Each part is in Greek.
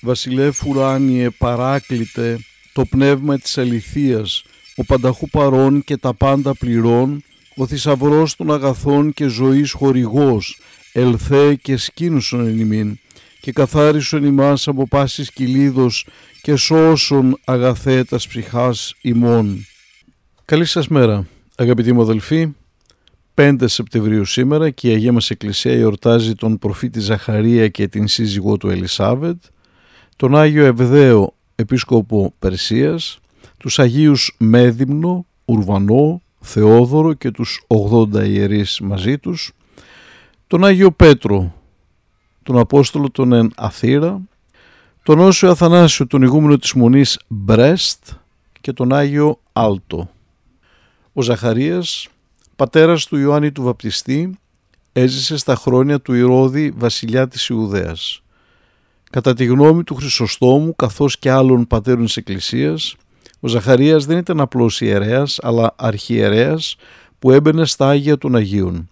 Βασιλεύ ουράνιε παράκλητε το πνεύμα της αληθείας, ο πανταχού παρών και τα πάντα πληρών, ο θησαυρός των αγαθών και ζωής χορηγός, ελθέ και σκήνουσον εν ημίν, και καθάρισον ημάς από πάσης κυλίδος και σώσον αγαθέ τας ψυχάς ημών. Καλή σας μέρα, αγαπητοί μου αδελφοί. 5 Σεπτεμβρίου σήμερα και η Αγία μας Εκκλησία εορτάζει τον προφήτη Ζαχαρία και την σύζυγό του Ελισάβετ τον Άγιο Ευδαίο Επίσκοπο Περσίας, τους Αγίους Μέδυμνο, Ουρβανό, Θεόδωρο και τους 80 ιερείς μαζί τους, τον Άγιο Πέτρο, τον Απόστολο τον Εν Αθήρα, τον Όσιο Αθανάσιο, τον ηγούμενο της Μονής Μπρέστ και τον Άγιο Άλτο. Ο Ζαχαρίας, πατέρας του Ιωάννη του Βαπτιστή, έζησε στα χρόνια του Ηρώδη βασιλιά της Ιουδαίας. Κατά τη γνώμη του Χρυσοστόμου καθώς και άλλων πατέρων της Εκκλησίας, ο Ζαχαρίας δεν ήταν απλός ιερέας αλλά αρχιερέας που έμπαινε στα Άγια των Αγίων.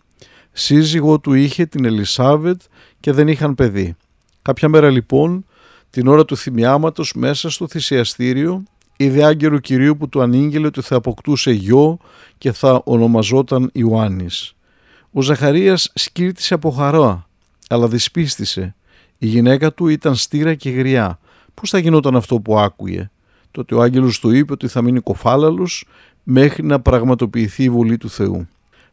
Σύζυγό του είχε την Ελισάβετ και δεν είχαν παιδί. Κάποια μέρα λοιπόν, την ώρα του θυμιάματος μέσα στο θυσιαστήριο, είδε άγγελο Κυρίου που του ανήγγειλε ότι θα αποκτούσε γιο και θα ονομαζόταν Ιωάννης. Ο Ζαχαρίας σκύρτησε από χαρά, αλλά δυσπίστησε η γυναίκα του ήταν στήρα και γριά. Πώς θα γινόταν αυτό που άκουγε; Τότε ο άγγελος του είπε ότι θα μείνει κοφάλαλος μέχρι να πραγματοποιηθεί η βολή του Θεού.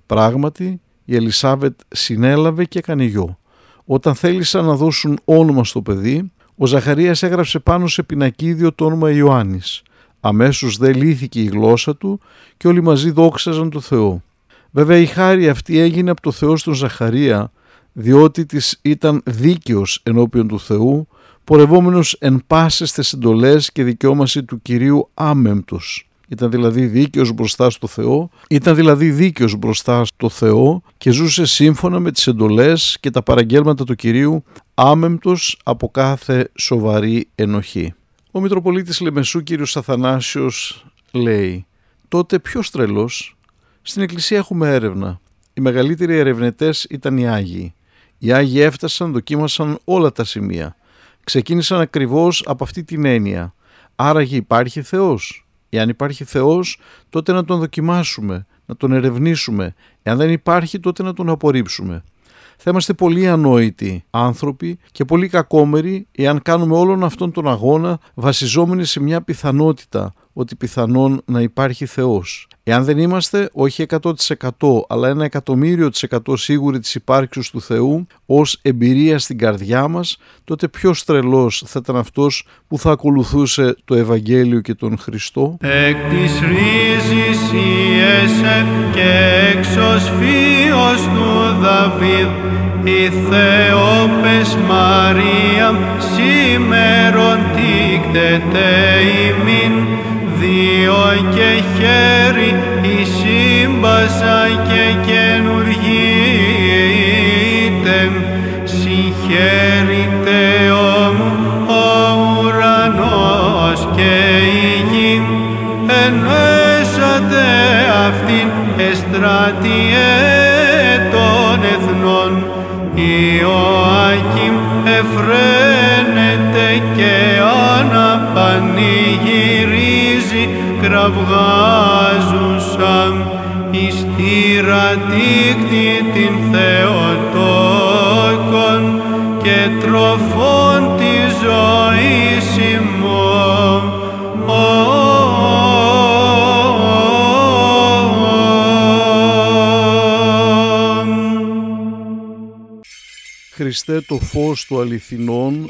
Πράγματι, η Ελισάβετ συνέλαβε και έκανε γιο. Όταν θέλησαν να δώσουν όνομα στο παιδί, ο Ζαχαρίας έγραψε πάνω σε πινακίδιο το όνομα Ιωάννης. Αμέσως δε λύθηκε η γλώσσα του και όλοι μαζί δόξαζαν το Θεό. Βέβαια η χάρη αυτή έγινε από το Θεό στον Ζαχαρία διότι της ήταν δίκαιος ενώπιον του Θεού, πορευόμενος εν πάσες τις εντολές και δικαιώμαση του Κυρίου άμεμπτος. Ήταν δηλαδή δίκαιος μπροστά στο Θεό, ήταν δηλαδή δίκαιος μπροστά στο Θεό και ζούσε σύμφωνα με τις εντολές και τα παραγγέλματα του Κυρίου άμεμπτος από κάθε σοβαρή ενοχή. Ο Μητροπολίτης Λεμεσού κύριος Αθανάσιος λέει «Τότε ποιος τρελός, στην Εκκλησία έχουμε έρευνα. Οι μεγαλύτεροι ερευνητές ήταν οι Άγιοι. Οι Άγιοι έφτασαν, δοκίμασαν όλα τα σημεία. Ξεκίνησαν ακριβώς από αυτή την έννοια. Άραγε υπάρχει Θεός; Εάν υπάρχει Θεός, τότε να τον δοκιμάσουμε, να τον ερευνήσουμε. Εάν δεν υπάρχει, τότε να τον απορρίψουμε. Θα είμαστε πολύ ανόητοι άνθρωποι και πολύ κακόμεροι εάν κάνουμε όλον αυτόν τον αγώνα βασιζόμενοι σε μια πιθανότητα ότι πιθανόν να υπάρχει Θεός. Εάν δεν είμαστε όχι 100% αλλά ένα εκατομμύριο της εκατό σίγουροι της υπάρξης του Θεού ως εμπειρία στην καρδιά μας, τότε ποιος τρελός θα ήταν αυτός που θα ακολουθούσε το Ευαγγέλιο και τον Χριστό; Εκ της ρίζης και εξωσφίος του Δαβίδ η Θεόπες Μαρία σήμερον τίκτεται ημίν δύο και χέρι η σύμπασα και καινουργείται. Συγχαίρεται όμου ο ουρανός και η γη. Ενέσατε αυτήν εστρατιέ των εθνών. Ιωάκιμ εφραίνεται και αναπανηγυρίζει κραυγάζουσαν εις τη την Θεοτόκον και τροφών τη ζωής ημών. Χριστέ το φως του αληθινών,